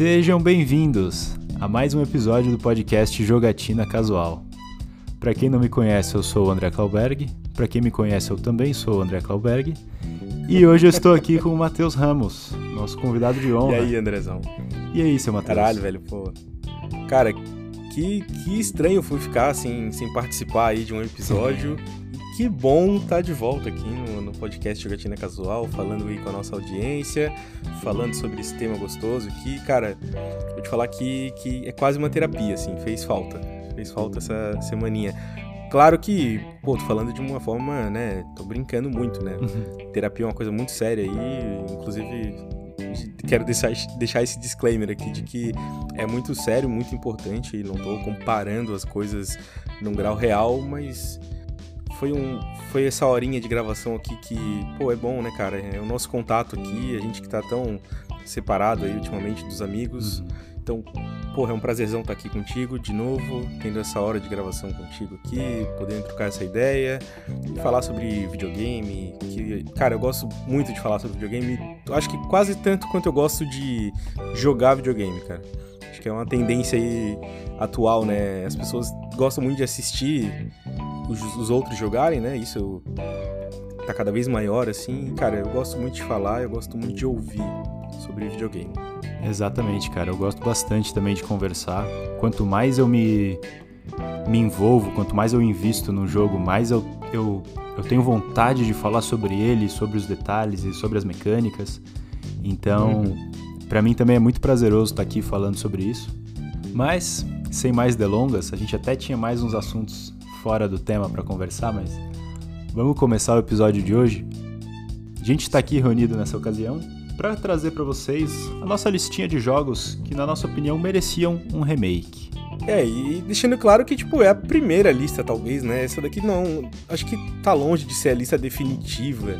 Sejam bem-vindos a mais um episódio do podcast Jogatina Casual. Para quem não me conhece, eu sou o André Klauberg. Para quem me conhece, eu também sou o André Klauberg. E hoje eu estou aqui com o Matheus Ramos, nosso convidado de honra. E aí, Andrezão? E aí, seu Matheus? Caralho, velho, pô. Cara, que, que estranho foi ficar sem, sem participar aí de um episódio. e que bom estar tá de volta aqui no, no podcast Jogatina Casual, falando aí com a nossa audiência, falando sobre esse tema gostoso que, cara, vou te falar que, que é quase uma terapia, assim, fez falta. Fez falta essa semaninha. Claro que, pô, tô falando de uma forma, né? Tô brincando muito, né? Uhum. Terapia é uma coisa muito séria aí, inclusive quero deixar, deixar esse disclaimer aqui de que é muito sério, muito importante, e não tô comparando as coisas num grau real, mas foi, um, foi essa horinha de gravação aqui que, pô, é bom, né, cara? É o nosso contato aqui, a gente que tá tão separado aí ultimamente dos amigos. Uhum então, porra, é um prazerzão estar aqui contigo de novo, tendo essa hora de gravação contigo aqui, podendo trocar essa ideia e falar sobre videogame. Que, cara, eu gosto muito de falar sobre videogame. Acho que quase tanto quanto eu gosto de jogar videogame, cara. Acho que é uma tendência aí atual, né? As pessoas gostam muito de assistir os, os outros jogarem, né? Isso tá cada vez maior, assim. Cara, eu gosto muito de falar, eu gosto muito de ouvir sobre videogame. Exatamente, cara. Eu gosto bastante também de conversar. Quanto mais eu me, me envolvo, quanto mais eu invisto no jogo, mais eu, eu, eu tenho vontade de falar sobre ele, sobre os detalhes e sobre as mecânicas. Então, uhum. para mim também é muito prazeroso estar aqui falando sobre isso. Mas, sem mais delongas, a gente até tinha mais uns assuntos fora do tema para conversar, mas vamos começar o episódio de hoje. A gente está aqui reunido nessa ocasião para trazer para vocês a nossa listinha de jogos que, na nossa opinião, mereciam um remake. É, e deixando claro que, tipo, é a primeira lista, talvez, né? Essa daqui não. Acho que tá longe de ser a lista definitiva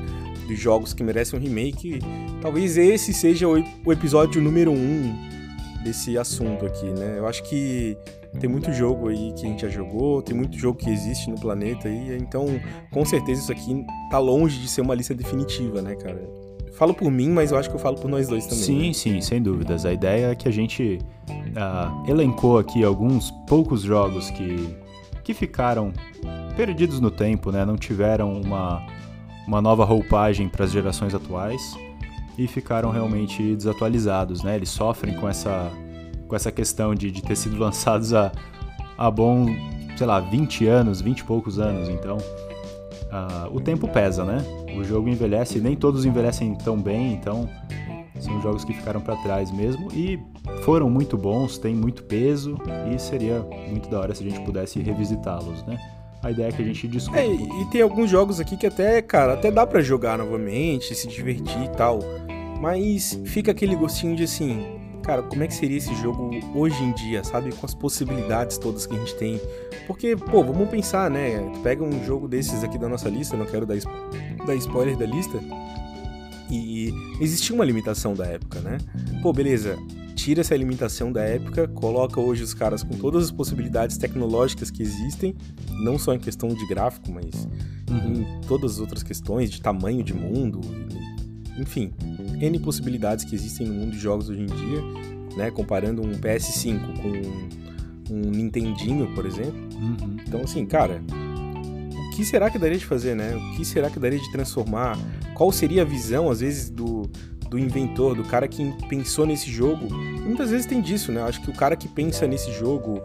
dos jogos que merecem um remake. Talvez esse seja o, episódio número um desse assunto aqui, né? Eu acho que tem muito jogo aí que a gente já jogou, tem muito jogo que existe no planeta aí, então com certeza isso aqui tá longe de ser uma lista definitiva, né, cara? Falo por mim, mas eu acho que eu falo por nós dois também. Sim, né? sim, sem dúvidas. A ideia é que a gente uh, elencou aqui alguns poucos jogos que, que ficaram perdidos no tempo, né? Não tiveram uma, uma nova roupagem para as gerações atuais e ficaram realmente desatualizados, né? Eles sofrem com essa, com essa questão de, de ter sido lançados há, há bom, sei lá, 20 anos, 20 e poucos anos. Então, uh, o tempo pesa, né? O jogo envelhece, nem todos envelhecem tão bem, então são jogos que ficaram para trás mesmo e foram muito bons, têm muito peso e seria muito da hora se a gente pudesse revisitá-los, né? A ideia é que a gente discute. É, e tem alguns jogos aqui que até, cara, até dá para jogar novamente, se divertir e tal. Mas fica aquele gostinho de assim, cara, como é que seria esse jogo hoje em dia, sabe? Com as possibilidades todas que a gente tem. Porque, pô, vamos pensar, né? Tu pega um jogo desses aqui da nossa lista, não quero dar, dar spoiler da lista. E existia uma limitação da época, né? Pô, beleza, tira essa limitação da época, coloca hoje os caras com todas as possibilidades tecnológicas que existem, não só em questão de gráfico, mas uhum. em todas as outras questões de tamanho de mundo, enfim, N possibilidades que existem no mundo de jogos hoje em dia, né? Comparando um PS5 com um Nintendinho, por exemplo. Uhum. Então, assim, cara, o que será que daria de fazer, né? O que será que daria de transformar? Qual seria a visão, às vezes, do, do inventor, do cara que pensou nesse jogo? E muitas vezes tem disso, né? Acho que o cara que pensa nesse jogo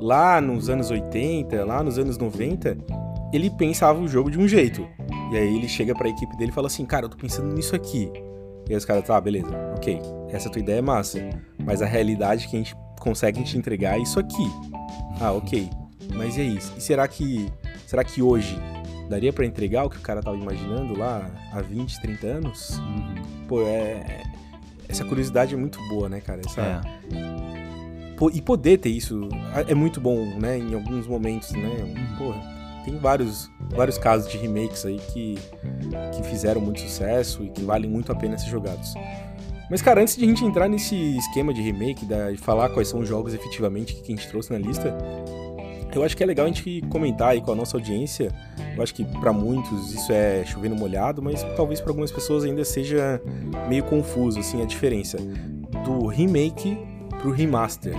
lá nos anos 80, lá nos anos 90, ele pensava o jogo de um jeito. E aí ele chega para a equipe dele e fala assim: "Cara, eu tô pensando nisso aqui". E aí os caras, tá, beleza, ok, essa tua ideia é massa, mas a realidade que a gente consegue te entregar é isso aqui. Ah, ok, mas e aí? E será que, será que hoje daria para entregar o que o cara tava imaginando lá há 20, 30 anos? Uhum. Pô, é. Essa curiosidade é muito boa, né, cara? Essa, é. E poder ter isso é muito bom, né? Em alguns momentos, né? Uhum. Porra, tem vários vários casos de remakes aí que, que fizeram muito sucesso e que valem muito a pena ser jogados. Mas, cara, antes de a gente entrar nesse esquema de remake, de falar quais são os jogos efetivamente que a gente trouxe na lista, eu acho que é legal a gente comentar aí com a nossa audiência. Eu acho que para muitos isso é chovendo molhado, mas talvez para algumas pessoas ainda seja meio confuso assim a diferença do remake pro remaster.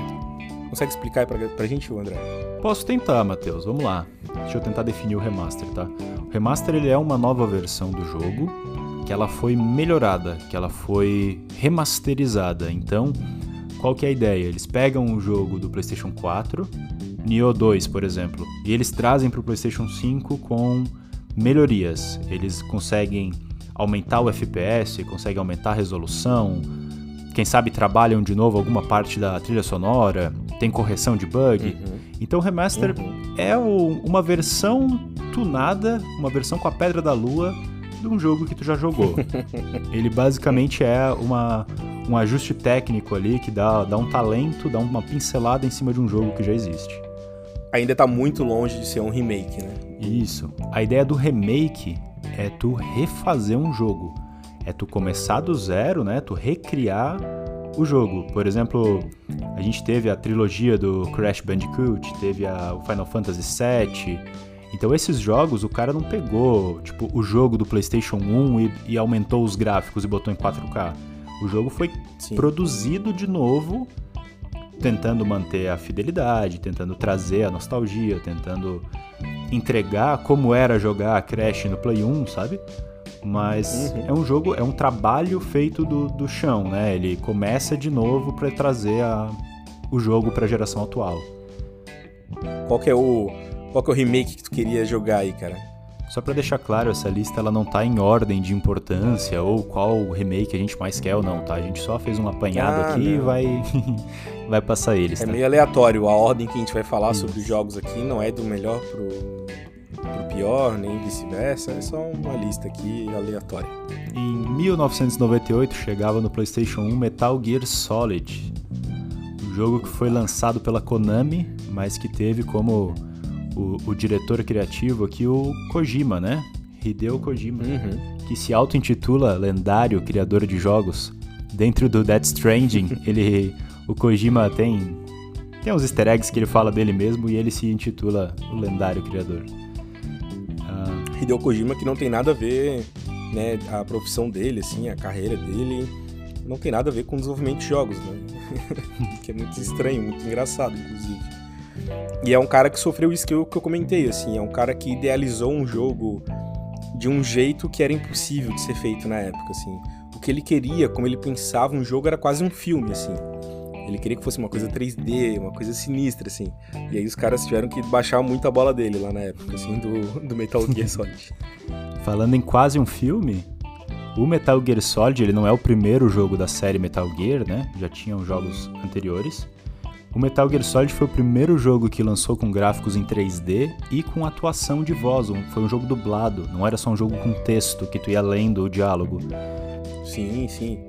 Consegue explicar pra, pra gente, André? Posso tentar, Matheus. Vamos lá. Deixa eu tentar definir o remaster, tá? O remaster ele é uma nova versão do jogo que ela foi melhorada, que ela foi remasterizada. Então, qual que é a ideia? Eles pegam o jogo do PlayStation 4, Nioh 2, por exemplo, e eles trazem para o PlayStation 5 com melhorias. Eles conseguem aumentar o FPS, conseguem aumentar a resolução, quem sabe trabalham de novo alguma parte da trilha sonora, tem correção de bug. Uhum. Então o remaster uhum. é o, uma versão tunada, uma versão com a pedra da lua de um jogo que tu já jogou. Ele basicamente é uma, um ajuste técnico ali que dá, dá um talento, dá uma pincelada em cima de um jogo que já existe. Ainda tá muito longe de ser um remake, né? Isso. A ideia do remake é tu refazer um jogo. É tu começar do zero, né? Tu recriar o jogo. Por exemplo, a gente teve a trilogia do Crash Bandicoot, teve a, o Final Fantasy VII. Então esses jogos o cara não pegou, tipo, o jogo do PlayStation 1 e, e aumentou os gráficos e botou em 4K. O jogo foi Sim. produzido de novo, tentando manter a fidelidade, tentando trazer a nostalgia, tentando entregar como era jogar Crash no Play 1, sabe? Mas uhum. é um jogo, é um trabalho feito do, do chão, né? Ele começa de novo para trazer a, o jogo para a geração atual. Qual que é o qual que é o remake que tu queria jogar aí, cara? Só para deixar claro, essa lista ela não tá em ordem de importância ou qual remake a gente mais quer ou não, tá? A gente só fez um apanhado ah, aqui não. e vai vai passar eles. É tá? meio aleatório a ordem que a gente vai falar Isso. sobre os jogos aqui, não é do melhor pro pro pior, nem vice-versa, é só uma lista aqui aleatória. Em 1998 chegava no PlayStation 1 Metal Gear Solid, um jogo que foi lançado pela Konami, mas que teve como o, o diretor criativo aqui o Kojima, né? Hideo Kojima, uhum. que se auto-intitula lendário criador de jogos. Dentro do Death Stranding, ele, o Kojima tem tem uns easter eggs que ele fala dele mesmo e ele se intitula o lendário criador. Hideo Kojima que não tem nada a ver, né, a profissão dele, assim, a carreira dele, não tem nada a ver com o desenvolvimento de jogos, né? que é muito estranho, muito engraçado, inclusive. E é um cara que sofreu isso que eu, que eu comentei, assim, é um cara que idealizou um jogo de um jeito que era impossível de ser feito na época, assim. O que ele queria, como ele pensava um jogo, era quase um filme, assim. Ele queria que fosse uma coisa 3D, uma coisa sinistra, assim. E aí os caras tiveram que baixar muito a bola dele lá na época, assim, do, do Metal Gear Solid. Falando em quase um filme, o Metal Gear Solid, ele não é o primeiro jogo da série Metal Gear, né? Já tinham jogos anteriores. O Metal Gear Solid foi o primeiro jogo que lançou com gráficos em 3D e com atuação de voz. Foi um jogo dublado, não era só um jogo com texto que tu ia lendo o diálogo. Sim, sim.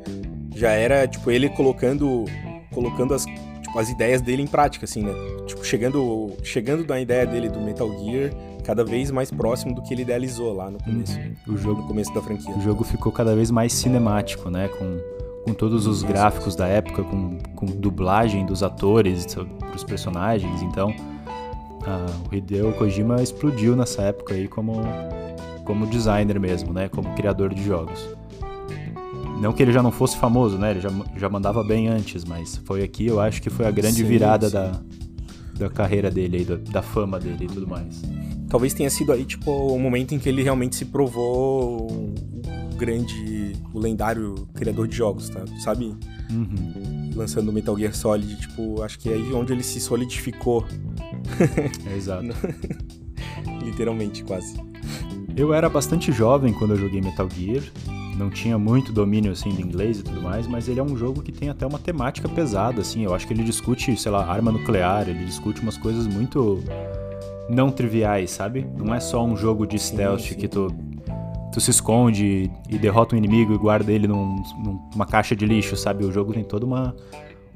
Já era, tipo, ele colocando colocando as, tipo, as ideias dele em prática, assim, né? Tipo, chegando, chegando da ideia dele do Metal Gear cada vez mais próximo do que ele idealizou lá no começo. Uhum. O jogo, no começo da franquia. O jogo ficou cada vez mais cinemático, né? Com, com todos os gráficos da época, com, com dublagem dos atores para os personagens. Então, o Hideo Kojima explodiu nessa época aí como, como designer mesmo, né? Como criador de jogos. Não que ele já não fosse famoso, né? Ele já, já mandava bem antes, mas foi aqui, eu acho que foi a grande sim, virada sim. Da, da carreira dele aí, da, da, fama dele e tudo mais. Talvez tenha sido aí, tipo, o momento em que ele realmente se provou o grande, o lendário criador de jogos, tá? Sabe? Uhum. Lançando Metal Gear Solid, tipo, acho que é aí onde ele se solidificou. É, exato. Literalmente, quase. Eu era bastante jovem quando eu joguei Metal Gear não tinha muito domínio assim de inglês e tudo mais, mas ele é um jogo que tem até uma temática pesada assim. Eu acho que ele discute, sei lá, arma nuclear, ele discute umas coisas muito não triviais, sabe? Não é só um jogo de stealth sim, sim. que tu tu se esconde e derrota um inimigo e guarda ele num, numa caixa de lixo, sabe? O jogo tem toda uma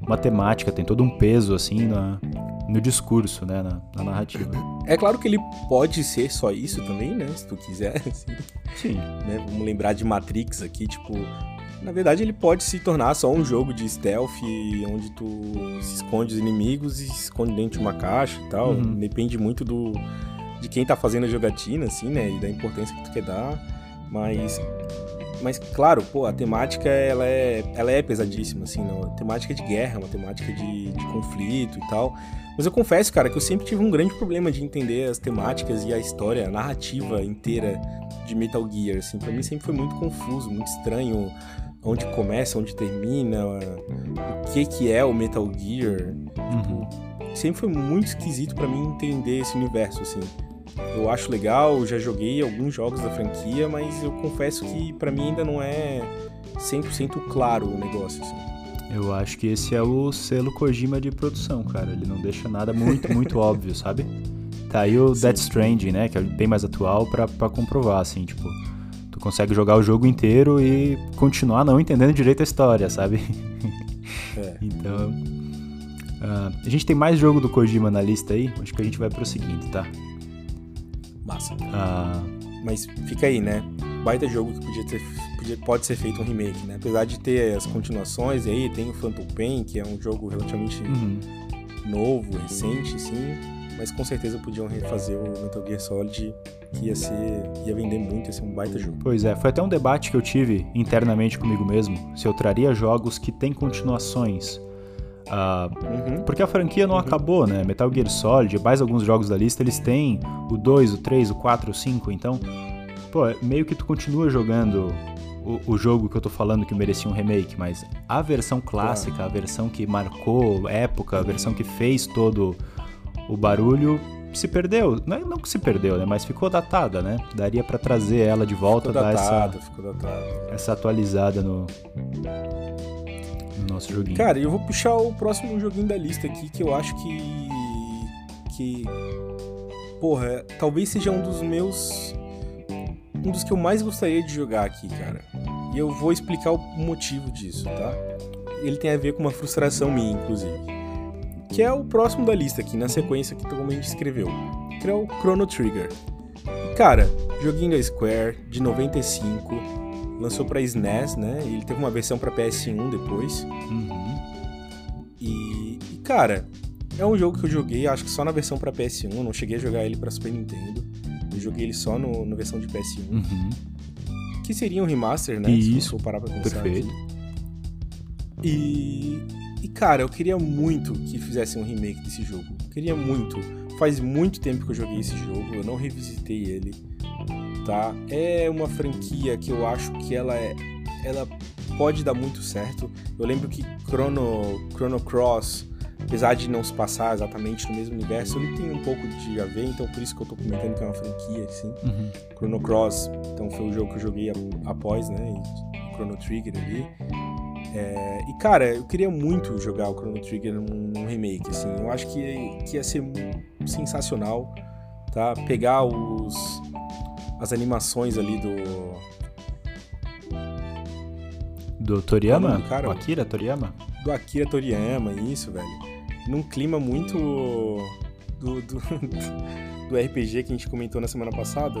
uma temática, tem todo um peso assim na, no discurso, né, na, na, narrativa. É claro que ele pode ser só isso também, né, se tu quiser. Assim. Sim. Né, vamos lembrar de Matrix aqui, tipo, na verdade ele pode se tornar só um jogo de stealth onde tu se esconde os inimigos e se esconde dentro de uma caixa e tal. Uhum. Depende muito do de quem tá fazendo a jogatina, assim, né, e da importância que tu quer dar. Mas mas claro, pô, a temática ela é, ela é pesadíssima, assim, não. A temática é de guerra, uma temática de, de conflito e tal. Mas eu confesso, cara, que eu sempre tive um grande problema de entender as temáticas e a história, a narrativa inteira de Metal Gear, assim. Pra mim sempre foi muito confuso, muito estranho onde começa, onde termina, o que que é o Metal Gear. Uhum. Sempre foi muito esquisito para mim entender esse universo, assim. Eu acho legal, já joguei alguns jogos da franquia, mas eu confesso que para mim ainda não é 100% claro o negócio, assim. Eu acho que esse é o selo Kojima de produção, cara. Ele não deixa nada muito, muito óbvio, sabe? Tá aí o Sim. Death Stranding, né? Que é bem mais atual para comprovar, assim, tipo... Tu consegue jogar o jogo inteiro e continuar não entendendo direito a história, sabe? É. então... Uh, a gente tem mais jogo do Kojima na lista aí. Acho que a gente vai pro seguinte, tá? Massa. Ah. Mas fica aí, né? Baita jogo que podia ter, pode ser feito um remake, né? Apesar de ter as continuações aí, tem o Phantom Pain, que é um jogo relativamente uhum. novo, recente, sim. Mas com certeza podiam refazer o Metal Gear Solid, que ia ser. ia vender muito, ia ser um baita jogo. Pois é, foi até um debate que eu tive internamente comigo mesmo, se eu traria jogos que têm continuações Uh, uhum. Porque a franquia não uhum. acabou, né? Metal Gear Solid, mais alguns jogos da lista, eles têm o 2, o 3, o 4, o 5, então, pô, meio que tu continua jogando o, o, jogo que eu tô falando que merecia um remake, mas a versão clássica, claro. a versão que marcou época, a versão que fez todo o barulho, se perdeu. Não, é, não que se perdeu, né? Mas ficou datada, né? Daria para trazer ela de volta, ficou dar datado, essa, essa atualizada no, nosso joguinho. Cara, eu vou puxar o próximo joguinho da lista aqui, que eu acho que. que. Porra, talvez seja um dos meus. Um dos que eu mais gostaria de jogar aqui, cara. E eu vou explicar o motivo disso, tá? Ele tem a ver com uma frustração minha, inclusive. Que é o próximo da lista aqui, na sequência que todo mundo escreveu. Que é o Chrono Trigger. Cara, joguinho da Square, de 95 lançou para SNES, né? Ele teve uma versão para PS1 depois. Uhum. E, e, cara, é um jogo que eu joguei, acho que só na versão para PS1, não cheguei a jogar ele para Super Nintendo. Eu joguei ele só na versão de PS1. Uhum. Que seria um remaster, né? Isso. Se for parar pra pensar. Perfeito. E, e, cara, eu queria muito que fizessem um remake desse jogo. Queria muito. Faz muito tempo que eu joguei esse jogo, eu não revisitei ele tá? É uma franquia que eu acho que ela é, ela pode dar muito certo. Eu lembro que Chrono, Chrono Cross, apesar de não se passar exatamente no mesmo universo, ele tem um pouco de a ver, então por isso que eu tô comentando que é uma franquia, assim. Uhum. Chrono Cross, então foi o jogo que eu joguei após, né? Chrono Trigger ali. É, e cara, eu queria muito jogar o Chrono Trigger num, num remake, assim. Eu acho que, que ia ser sensacional, tá? Pegar os as animações ali do. Do Toriyama? Do cara, o Akira Toriyama? Do Akira Toriyama, isso, velho. Num clima muito. Do, do, do RPG que a gente comentou na semana passada.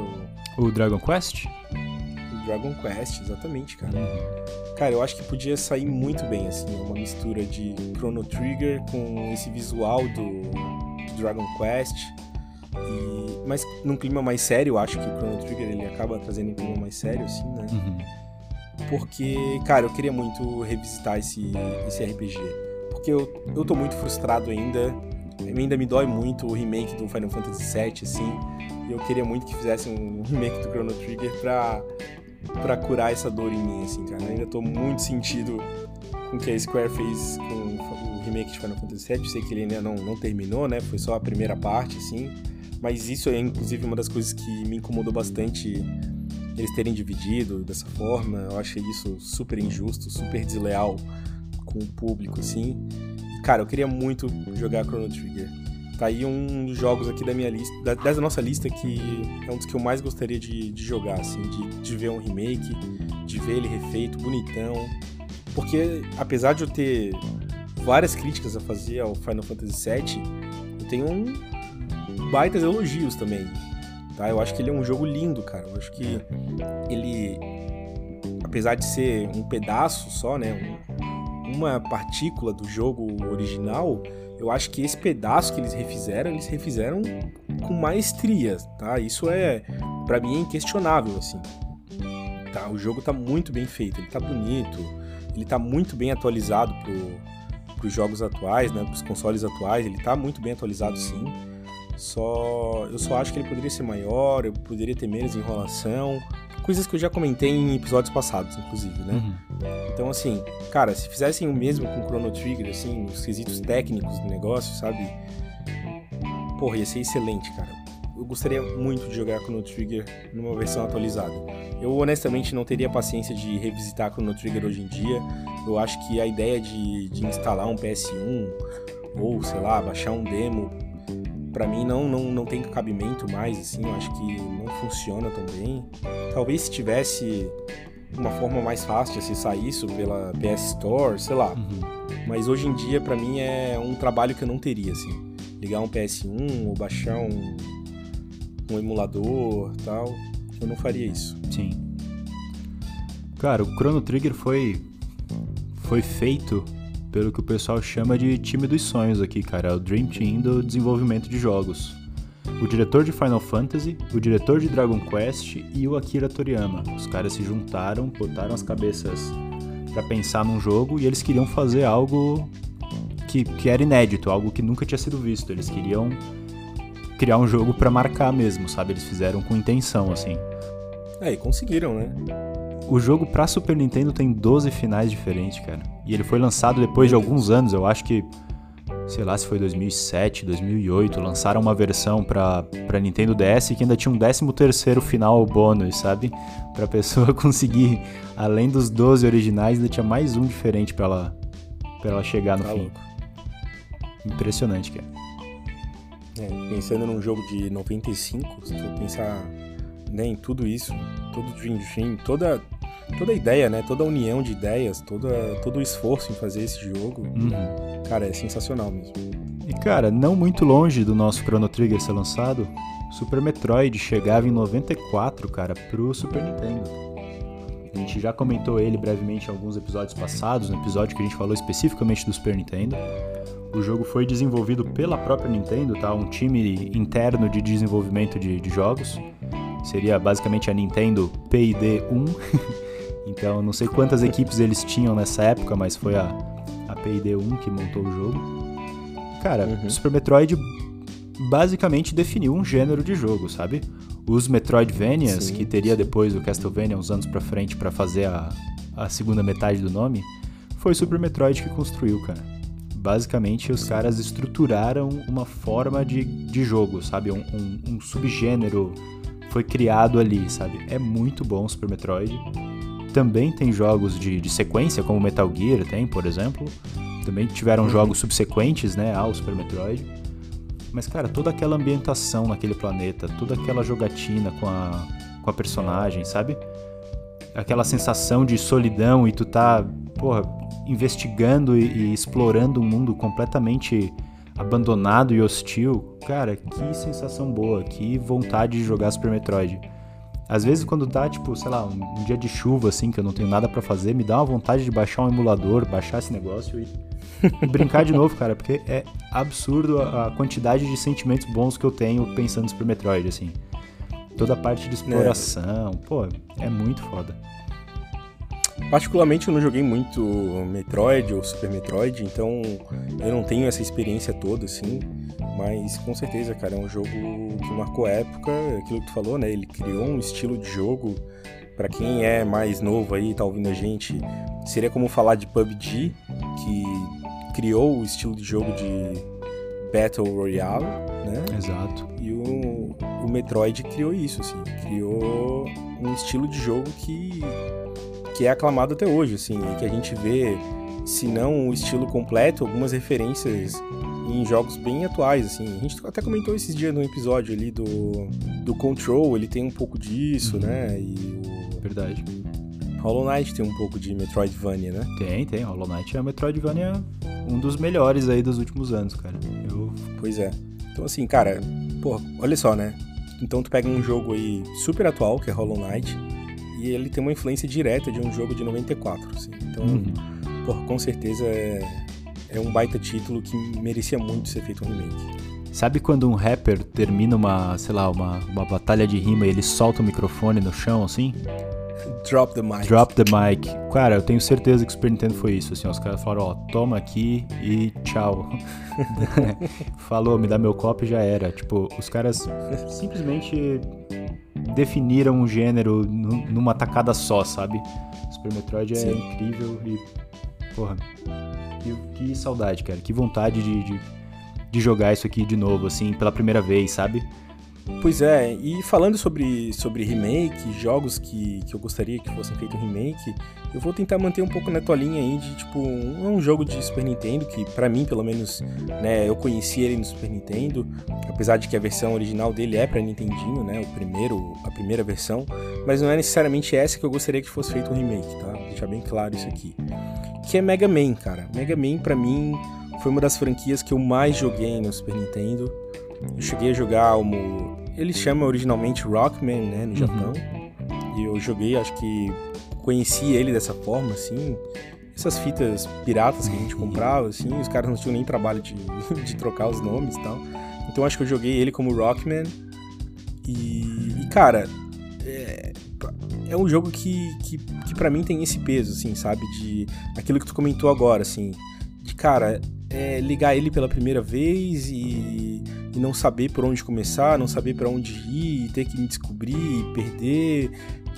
O, o Dragon Quest? O Dragon Quest, exatamente, cara. Uhum. Cara, eu acho que podia sair muito bem, assim, uma mistura de Chrono Trigger com esse visual do, do Dragon Quest e, mas num clima mais sério, eu acho que o Chrono Trigger ele acaba trazendo um clima mais sério, assim, né? Uhum. Porque, cara, eu queria muito revisitar esse, esse RPG. Porque eu, eu tô muito frustrado ainda. Ainda me dói muito o remake do Final Fantasy VII, assim. E eu queria muito que fizessem um remake do Chrono Trigger pra, pra curar essa dor em mim, assim, cara. Eu ainda tô muito sentido com o que a Square fez com o remake de Final Fantasy VII. Sei que ele ainda não, não terminou, né? Foi só a primeira parte, assim. Mas isso é inclusive uma das coisas que me incomodou bastante eles terem dividido dessa forma. Eu achei isso super injusto, super desleal com o público, assim. Cara, eu queria muito jogar Chrono Trigger. Tá aí um dos jogos aqui da minha lista, da, da nossa lista, que é um dos que eu mais gostaria de, de jogar, assim, de, de ver um remake, de ver ele refeito, bonitão. Porque apesar de eu ter várias críticas a fazer ao Final Fantasy VII, eu tenho um baitas elogios também. Tá? Eu acho que ele é um jogo lindo, cara. Eu acho que ele, apesar de ser um pedaço só, né, uma partícula do jogo original, eu acho que esse pedaço que eles refizeram, eles refizeram com maestria, tá? Isso é, para mim, é inquestionável, assim. Tá, o jogo tá muito bem feito, ele tá bonito, ele tá muito bem atualizado pro, pros jogos atuais, né, pros consoles atuais, ele tá muito bem atualizado sim. Só eu só acho que ele poderia ser maior, eu poderia ter menos enrolação, coisas que eu já comentei em episódios passados, inclusive, né? Uhum. Então, assim, cara, se fizessem o mesmo com o Chrono Trigger, assim, os quesitos técnicos do negócio, sabe? Porra, ia ser excelente, cara. Eu gostaria muito de jogar Chrono Trigger numa versão atualizada. Eu honestamente não teria paciência de revisitar Chrono Trigger hoje em dia. Eu acho que a ideia de, de instalar um PS1 ou, sei lá, baixar um demo para mim não, não, não tem cabimento mais, assim, eu acho que não funciona tão bem. Talvez se tivesse uma forma mais fácil de acessar isso pela PS Store, sei lá. Uhum. Mas hoje em dia, para mim, é um trabalho que eu não teria, assim. Ligar um PS1 ou baixar um, um emulador tal. Eu não faria isso. Sim. Cara, o Chrono Trigger foi, foi feito pelo que o pessoal chama de time dos sonhos aqui, cara. É o Dream Team do desenvolvimento de jogos. O diretor de Final Fantasy, o diretor de Dragon Quest e o Akira Toriyama. Os caras se juntaram, botaram as cabeças para pensar num jogo e eles queriam fazer algo que, que era inédito, algo que nunca tinha sido visto. Eles queriam criar um jogo para marcar mesmo, sabe? Eles fizeram com intenção, assim. É, e conseguiram, né? O jogo pra Super Nintendo tem 12 finais diferentes, cara. E ele foi lançado depois de alguns anos, eu acho que, sei lá se foi 2007, 2008, lançaram uma versão pra, pra Nintendo DS que ainda tinha um 13 terceiro final bônus, sabe? Pra pessoa conseguir, além dos 12 originais, ainda tinha mais um diferente pra ela, pra ela chegar no tá fim. Louco. Impressionante, cara. É, pensando num jogo de 95, se tu pensar né, em tudo isso, todo Dream Dream, toda toda a ideia, né? Toda a união de ideias, toda, todo o esforço em fazer esse jogo. Uhum. Cara, é sensacional mesmo. E cara, não muito longe do nosso Chrono Trigger ser lançado, Super Metroid chegava em 94, cara, pro Super Nintendo. A gente já comentou ele brevemente em alguns episódios passados, no episódio que a gente falou especificamente do Super Nintendo. O jogo foi desenvolvido pela própria Nintendo, tá? Um time interno de desenvolvimento de, de jogos. Seria basicamente a Nintendo P&D 1. Então, não sei quantas equipes eles tinham nessa época, mas foi a, a PD1 que montou o jogo. Cara, uhum. Super Metroid basicamente definiu um gênero de jogo, sabe? Os Metroidvanias, sim, que teria depois o Castlevania uns anos pra frente para fazer a, a segunda metade do nome, foi Super Metroid que construiu, cara. Basicamente, os caras estruturaram uma forma de, de jogo, sabe? Um, um, um subgênero foi criado ali, sabe? É muito bom Super Metroid também tem jogos de, de sequência, como Metal Gear tem, por exemplo. Também tiveram uhum. jogos subsequentes, né, ao Super Metroid. Mas, cara, toda aquela ambientação naquele planeta, toda aquela jogatina com a, com a personagem, sabe? Aquela sensação de solidão e tu tá, porra, investigando e, e explorando um mundo completamente abandonado e hostil. Cara, que sensação boa, que vontade de jogar Super Metroid. Às vezes quando tá, tipo, sei lá, um, um dia de chuva, assim, que eu não tenho nada para fazer, me dá uma vontade de baixar um emulador, baixar esse negócio e, e brincar de novo, cara, porque é absurdo a, a, quantidade de sentimentos bons que eu tenho pensando Super Metroid, assim. Toda a parte de exploração, é. pô, é muito foda. Particularmente eu não joguei muito Metroid ou Super Metroid, então eu não tenho essa experiência toda, assim. Mas com certeza, cara, é um jogo que marcou época, aquilo que tu falou, né? Ele criou um estilo de jogo. para quem é mais novo aí, tá ouvindo a gente, seria como falar de PUBG, que criou o estilo de jogo de Battle Royale, né? Exato. E o, o Metroid criou isso, assim, criou um estilo de jogo que que é aclamado até hoje, assim, e que a gente vê, se não o estilo completo, algumas referências em jogos bem atuais, assim. A gente até comentou esses dias no episódio ali do, do Control, ele tem um pouco disso, uhum. né? E o... Verdade. Hollow Knight tem um pouco de Metroidvania, né? Tem, tem. Hollow Knight é Metroidvania um dos melhores aí dos últimos anos, cara. Eu... Pois é. Então, assim, cara, pô, olha só, né? Então tu pega um jogo aí super atual, que é Hollow Knight, e ele tem uma influência direta de um jogo de 94, assim. Então, uhum. porra, com certeza é, é um baita título que merecia muito ser feito um remake. Sabe quando um rapper termina uma, sei lá, uma, uma batalha de rima e ele solta o microfone no chão, assim? Drop the mic. Drop the mic. Cara, eu tenho certeza que o Super Nintendo foi isso. Assim, os caras falaram, ó, toma aqui e tchau. Falou, me dá meu copo e já era. Tipo, os caras simplesmente definiram um gênero numa tacada só, sabe? Super Metroid é Sim. incrível e. Porra. Que, que, saudade, cara. Que vontade de, de, de jogar isso aqui de novo, assim, pela primeira vez, sabe? Pois é, e falando sobre, sobre remake, jogos que, que eu gostaria que fossem feitos remake, eu vou tentar manter um pouco na tua linha aí de, tipo, um, um jogo de Super Nintendo, que para mim, pelo menos, né, eu conheci ele no Super Nintendo, apesar de que a versão original dele é pra Nintendinho, né, o primeiro, a primeira versão, mas não é necessariamente essa que eu gostaria que fosse feito um remake, tá? Vou deixar bem claro isso aqui. Que é Mega Man, cara. Mega Man, para mim, foi uma das franquias que eu mais joguei no Super Nintendo. Eu cheguei a jogar o. Ele chama originalmente Rockman, né, no uhum. Japão. E eu joguei, acho que conheci ele dessa forma, assim. Essas fitas piratas que a gente comprava, assim, os caras não tinham nem trabalho de, de trocar os nomes e tal. Então acho que eu joguei ele como Rockman. E, e cara, é, é um jogo que, que, que para mim tem esse peso, assim, sabe? De aquilo que tu comentou agora, assim. De, cara, é, ligar ele pela primeira vez e, e, não saber por onde começar, não saber para onde ir, ter que me descobrir, perder,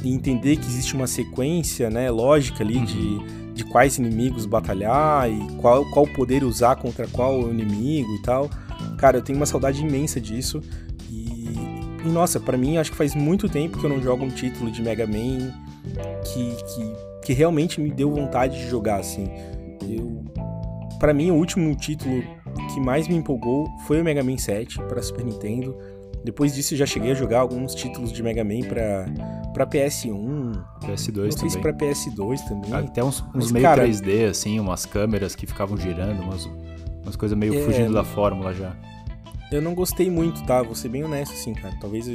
e entender que existe uma sequência né, lógica ali de, uhum. de quais inimigos batalhar e qual, qual poder usar contra qual inimigo e tal. Cara, eu tenho uma saudade imensa disso. E, e nossa, para mim acho que faz muito tempo que eu não jogo um título de Mega Man que, que, que realmente me deu vontade de jogar, assim. Eu para mim, o último título que mais me empolgou foi o Mega Man 7 para Super Nintendo. Depois disso, eu já cheguei a jogar alguns títulos de Mega Man para para PS1, PS2 não sei se para PS2 também. Até uns, uns Mas, meio cara, 3D assim, umas câmeras que ficavam girando, umas umas coisas meio é, fugindo da fórmula já. Eu não gostei muito, tá? Vou ser bem honesto assim, cara. Talvez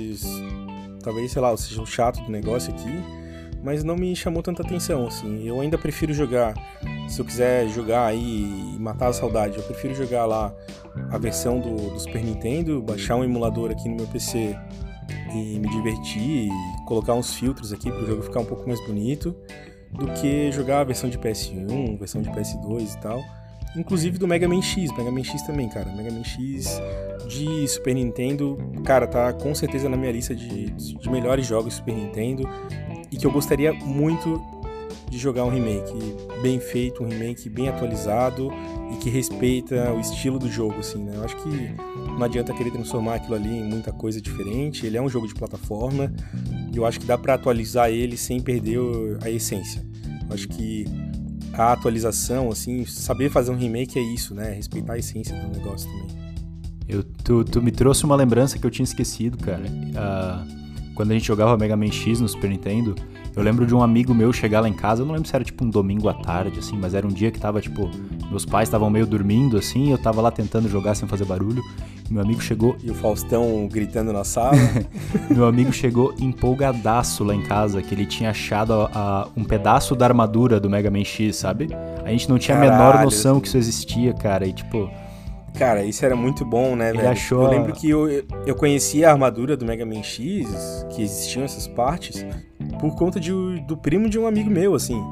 talvez, sei lá, eu seja o chato do negócio aqui, mas não me chamou tanta atenção, assim. Eu ainda prefiro jogar, se eu quiser jogar aí e matar a saudade, eu prefiro jogar lá a versão do, do Super Nintendo, baixar um emulador aqui no meu PC e me divertir, e colocar uns filtros aqui para o jogo ficar um pouco mais bonito, do que jogar a versão de PS1, versão de PS2 e tal. Inclusive do Mega Man X, Mega Man X também, cara. Mega Man X de Super Nintendo, cara, tá com certeza na minha lista de, de melhores jogos Super Nintendo e que eu gostaria muito de jogar um remake bem feito, um remake bem atualizado e que respeita o estilo do jogo, assim, né? Eu acho que não adianta querer transformar aquilo ali em muita coisa diferente. Ele é um jogo de plataforma e eu acho que dá para atualizar ele sem perder a essência. Eu acho que a atualização, assim, saber fazer um remake é isso, né? Respeitar a essência do negócio também. Eu, tu, tu me trouxe uma lembrança que eu tinha esquecido, cara. Uh quando a gente jogava Mega Man X no Super Nintendo, eu lembro de um amigo meu chegar lá em casa, eu não lembro se era tipo um domingo à tarde, assim, mas era um dia que tava, tipo, meus pais estavam meio dormindo, assim, eu tava lá tentando jogar sem fazer barulho. Meu amigo chegou. E o Faustão gritando na sala. meu amigo chegou empolgadaço lá em casa, que ele tinha achado a, a, um pedaço da armadura do Mega Man X, sabe? A gente não tinha Caralho. a menor noção que isso existia, cara, e tipo. Cara, isso era muito bom, né, Ele velho? Achou... Eu lembro que eu, eu conhecia a armadura do Mega Man X, que existiam essas partes, por conta de, do primo de um amigo meu, assim.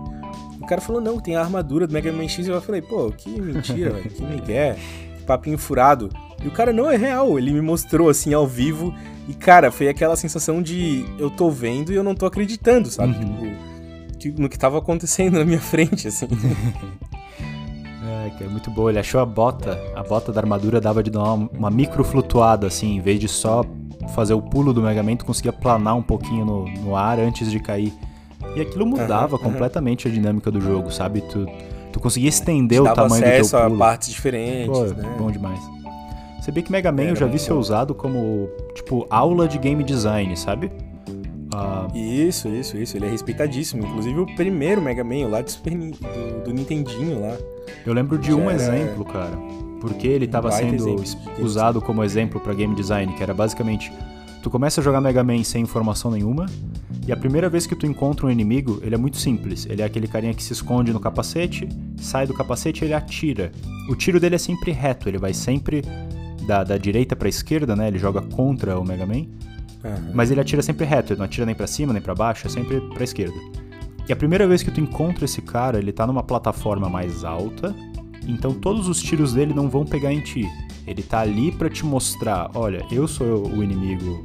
O cara falou, não, tem a armadura do Mega Man X. E eu falei, pô, que mentira, velho, que migué, que papinho furado. E o cara, não, é real. Ele me mostrou, assim, ao vivo. E, cara, foi aquela sensação de eu tô vendo e eu não tô acreditando, sabe? Uhum. Tipo, no que tava acontecendo na minha frente, assim. É, que é muito boa. Ele achou a bota, a bota da armadura dava de dar uma, uma micro flutuada, assim, em vez de só fazer o pulo do Mega Man, tu conseguia planar um pouquinho no, no ar antes de cair. E aquilo mudava uhum, completamente uhum. a dinâmica do jogo, sabe? Tu, tu conseguia estender o tamanho do teu pulo. a partes diferentes, Pô, né? Bom demais. Você vê que Mega Man Era eu já vi ser usado como, tipo, aula de game design, sabe? Uh... Isso, isso, isso. Ele é respeitadíssimo. Inclusive o primeiro Mega Man, lá do, Super, do, do Nintendinho lá. Eu lembro de um era... exemplo, cara. Porque ele estava sendo usado como exemplo para game design, que era basicamente tu começa a jogar Mega Man sem informação nenhuma, e a primeira vez que tu encontra um inimigo, ele é muito simples. Ele é aquele carinha que se esconde no capacete, sai do capacete e ele atira. O tiro dele é sempre reto, ele vai sempre da, da direita para esquerda, né? Ele joga contra o Mega Man. Uhum. Mas ele atira sempre reto, ele não atira nem para cima nem para baixo, é sempre para esquerda. E a primeira vez que tu encontra esse cara, ele tá numa plataforma mais alta, então todos os tiros dele não vão pegar em ti. Ele tá ali para te mostrar, olha, eu sou o inimigo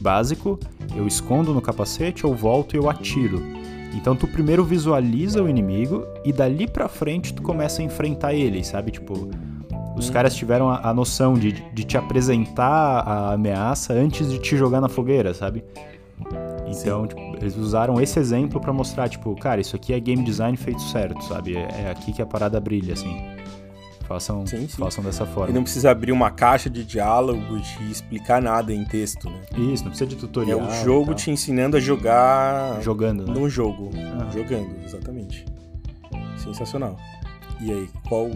básico, eu escondo no capacete, eu volto e eu atiro. Então tu primeiro visualiza o inimigo e dali pra frente tu começa a enfrentar ele, sabe? Tipo, os caras tiveram a, a noção de, de te apresentar a ameaça antes de te jogar na fogueira, sabe? Então, tipo, eles usaram esse exemplo para mostrar, tipo, cara, isso aqui é game design feito certo, sabe? É, é aqui que a parada brilha, assim. Façam, sim, sim. façam dessa forma. E não precisa abrir uma caixa de diálogos e explicar nada em texto, né? Isso, não precisa de tutorial. É o jogo te ensinando a jogar. Jogando, né? Num jogo. Ah. Jogando, exatamente. Sensacional. E aí, qual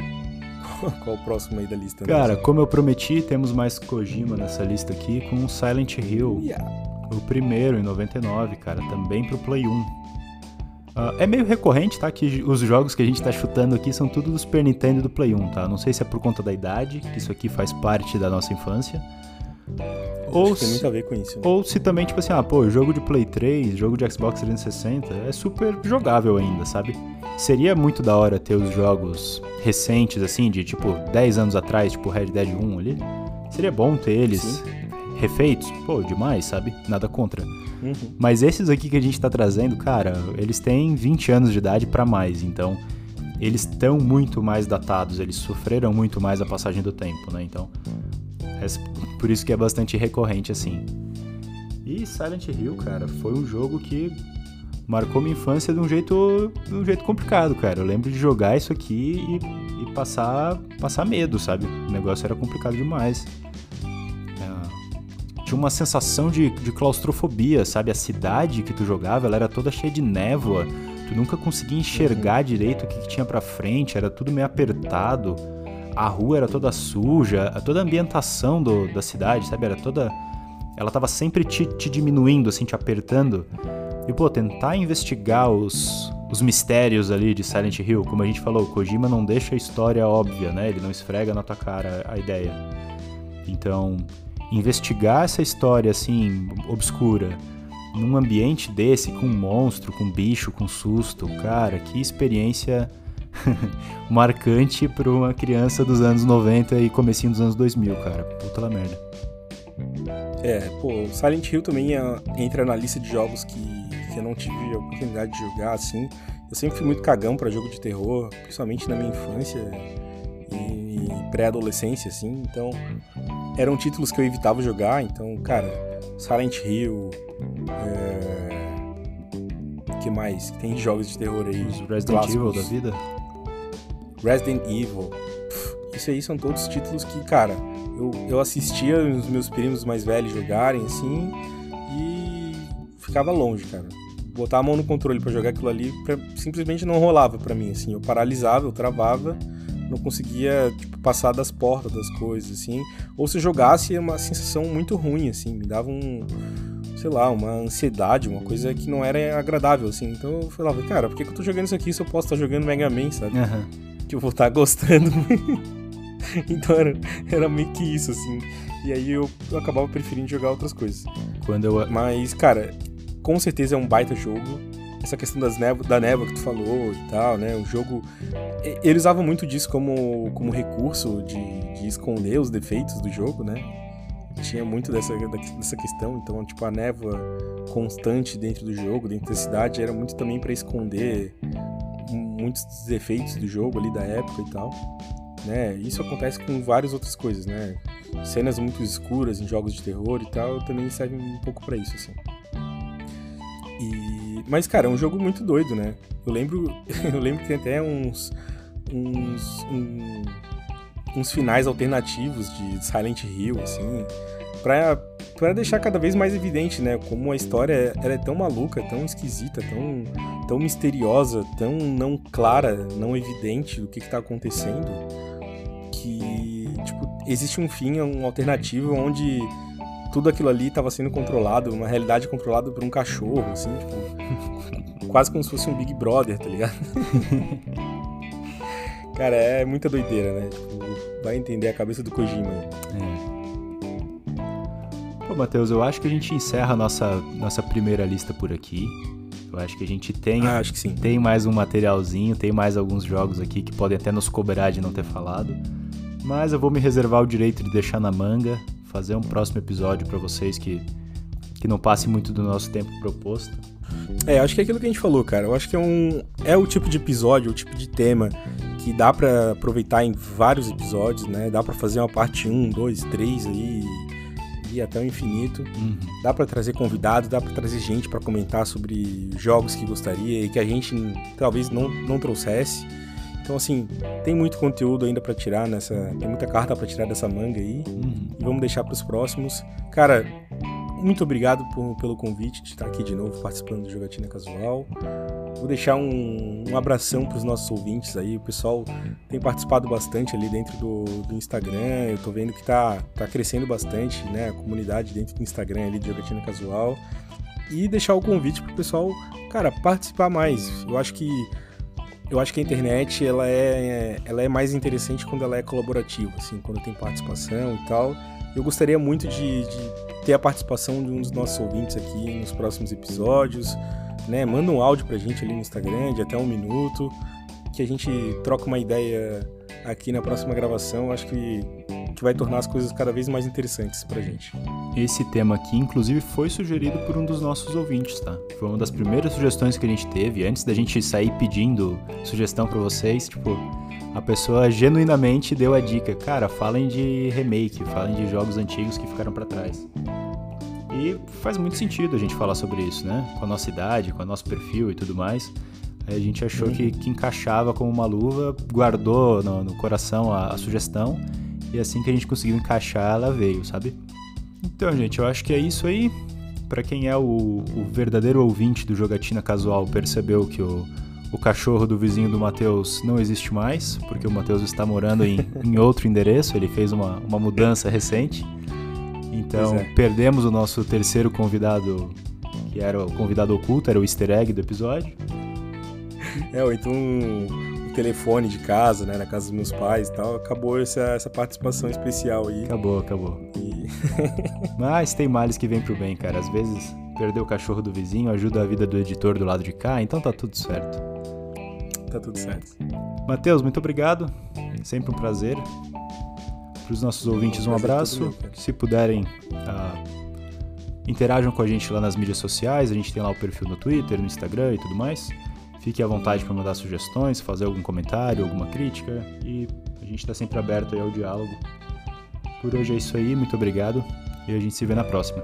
qual o próximo aí da lista? Cara, como eu prometi, temos mais Kojima nessa lista aqui com Silent Hill. Yeah. O primeiro, em 99, cara, também pro Play 1. Uh, é meio recorrente, tá? Que os jogos que a gente tá chutando aqui são tudo do Super Nintendo e do Play 1, tá? Não sei se é por conta da idade, que isso aqui faz parte da nossa infância. Ou se, tem muito a ver com isso. Né? Ou se também, tipo assim, ah, pô, jogo de Play 3, jogo de Xbox 360 é super jogável ainda, sabe? Seria muito da hora ter os jogos recentes, assim, de tipo 10 anos atrás, tipo Red Dead 1 ali. Seria bom ter eles Sim refeitos, pô, demais, sabe? Nada contra. Uhum. Mas esses aqui que a gente tá trazendo, cara, eles têm 20 anos de idade para mais, então eles estão muito mais datados, eles sofreram muito mais a passagem do tempo, né? Então, é por isso que é bastante recorrente assim. E Silent Hill, cara, foi um jogo que marcou minha infância de um jeito, de um jeito complicado, cara. Eu lembro de jogar isso aqui e, e passar, passar medo, sabe? O negócio era complicado demais tinha uma sensação de, de claustrofobia, sabe? A cidade que tu jogava, ela era toda cheia de névoa. Tu nunca conseguia enxergar direito o que, que tinha para frente, era tudo meio apertado. A rua era toda suja, toda a ambientação do, da cidade, sabe? Era toda. Ela tava sempre te, te diminuindo, assim, te apertando. E, pô, tentar investigar os, os mistérios ali de Silent Hill, como a gente falou, Kojima não deixa a história óbvia, né? Ele não esfrega na tua cara a ideia. Então, investigar essa história assim obscura num ambiente desse com um monstro, com um bicho, com susto, cara, que experiência marcante para uma criança dos anos 90 e comecinho dos anos 2000, cara. Puta la merda. É, pô, Silent Hill também é, entra na lista de jogos que, que eu não tive a oportunidade de jogar, assim. Eu sempre fui muito cagão para jogo de terror, principalmente na minha infância e pré-adolescência, assim. Então, eram títulos que eu evitava jogar, então, cara, Silent Hill, é... que mais? Tem jogos de terror aí. Os Resident clássicos. Evil da vida? Resident Evil. Isso aí são todos títulos que, cara, eu, eu assistia os meus primos mais velhos jogarem, assim, e ficava longe, cara. Botar a mão no controle para jogar aquilo ali pra, simplesmente não rolava para mim, assim. Eu paralisava, eu travava não conseguia passar das portas das coisas, assim. Ou se jogasse, é uma sensação muito ruim, assim. Me dava um, sei lá, uma ansiedade, uma coisa que não era agradável, assim. Então eu falava, cara, por que, que eu tô jogando isso aqui se eu posso estar jogando Mega Man, sabe? Uhum. Que eu vou estar gostando. então era, era meio que isso, assim. E aí eu, eu acabava preferindo jogar outras coisas. Quando eu... Mas, cara, com certeza é um baita jogo essa questão das névoa, da névoa que tu falou e tal, né? O jogo. Ele usava muito disso como, como recurso de, de esconder os defeitos do jogo, né? Tinha muito dessa, dessa questão, então, tipo, a névoa constante dentro do jogo, dentro da cidade, era muito também para esconder muitos defeitos do jogo ali da época e tal. Né? Isso acontece com várias outras coisas, né? Cenas muito escuras em jogos de terror e tal também servem um pouco para isso, assim. Mas, cara, é um jogo muito doido, né? Eu lembro, eu lembro que tem até uns. uns. Um, uns finais alternativos de Silent Hill, assim. Pra, pra deixar cada vez mais evidente, né? Como a história ela é tão maluca, tão esquisita, tão, tão misteriosa, tão não clara, não evidente do que, que tá acontecendo. Que, tipo, existe um fim, um alternativo onde tudo aquilo ali estava sendo controlado, uma realidade controlada por um cachorro, assim, tipo, quase como se fosse um Big Brother, tá ligado? Cara, é muita doideira, né? Tipo, vai entender a cabeça do Kojima. É. Pô, Matheus, eu acho que a gente encerra a nossa, nossa primeira lista por aqui. Eu acho que a gente tem, ah, acho que sim. tem mais um materialzinho, tem mais alguns jogos aqui que podem até nos cobrar de não ter falado. Mas eu vou me reservar o direito de deixar na manga, fazer um próximo episódio para vocês que, que não passe muito do nosso tempo proposto. É, acho que é aquilo que a gente falou, cara. Eu acho que é um é o tipo de episódio, o tipo de tema que dá para aproveitar em vários episódios, né? Dá para fazer uma parte 1, 2, 3 aí e até o infinito. Uhum. Dá para trazer convidados, dá para trazer gente para comentar sobre jogos que gostaria e que a gente talvez não, não trouxesse. Então, assim, tem muito conteúdo ainda para tirar nessa. Tem muita carta para tirar dessa manga aí. Uhum. E vamos deixar para os próximos. Cara, muito obrigado por, pelo convite de estar aqui de novo participando do Jogatina Casual. Vou deixar um, um abração para os nossos ouvintes aí. O pessoal tem participado bastante ali dentro do, do Instagram. Eu tô vendo que tá, tá crescendo bastante, né? A comunidade dentro do Instagram ali de Jogatina Casual. E deixar o convite pro pessoal, cara, participar mais. Eu acho que eu acho que a internet ela é, ela é mais interessante quando ela é colaborativa, assim, quando tem participação e tal. Eu gostaria muito de, de ter a participação de um dos nossos ouvintes aqui nos próximos episódios, né? Manda um áudio pra gente ali no Instagram de até um minuto, que a gente troca uma ideia aqui na próxima gravação. Acho que, que vai tornar as coisas cada vez mais interessantes pra gente. Esse tema aqui, inclusive, foi sugerido por um dos nossos ouvintes, tá? Foi uma das primeiras sugestões que a gente teve, antes da gente sair pedindo sugestão para vocês, tipo a pessoa genuinamente deu a dica, cara, falem de remake, falem de jogos antigos que ficaram para trás. E faz muito sentido a gente falar sobre isso, né? Com a nossa idade, com o nosso perfil e tudo mais. Aí a gente achou que, que encaixava como uma luva, guardou no, no coração a, a, sugestão e assim que a gente conseguiu encaixar, ela veio, sabe? Então, gente, eu acho que é isso aí. Para quem é o, o verdadeiro ouvinte do Jogatina Casual, percebeu que o o cachorro do vizinho do Matheus não existe mais, porque o Matheus está morando em, em, outro endereço, ele fez uma, uma mudança recente. Então é. perdemos o nosso terceiro convidado, que era o convidado oculto, era o easter egg do episódio. É, ou então um, telefone de casa, né, na casa dos meus pais e tal, acabou essa, essa participação especial aí. Acabou, acabou. E... Mas tem males que vêm pro bem, cara. Às vezes perder o cachorro do vizinho ajuda a vida do editor do lado de cá, então tá tudo certo. Tá tudo certo. Matheus, muito obrigado. Sempre um prazer. Para os nossos ouvintes, um abraço. Se puderem, uh, interajam com a gente lá nas mídias sociais. A gente tem lá o perfil no Twitter, no Instagram e tudo mais. Fique à vontade para mandar sugestões, fazer algum comentário, alguma crítica. E a gente está sempre aberto ao diálogo. Por hoje é isso aí. Muito obrigado. E a gente se vê na próxima.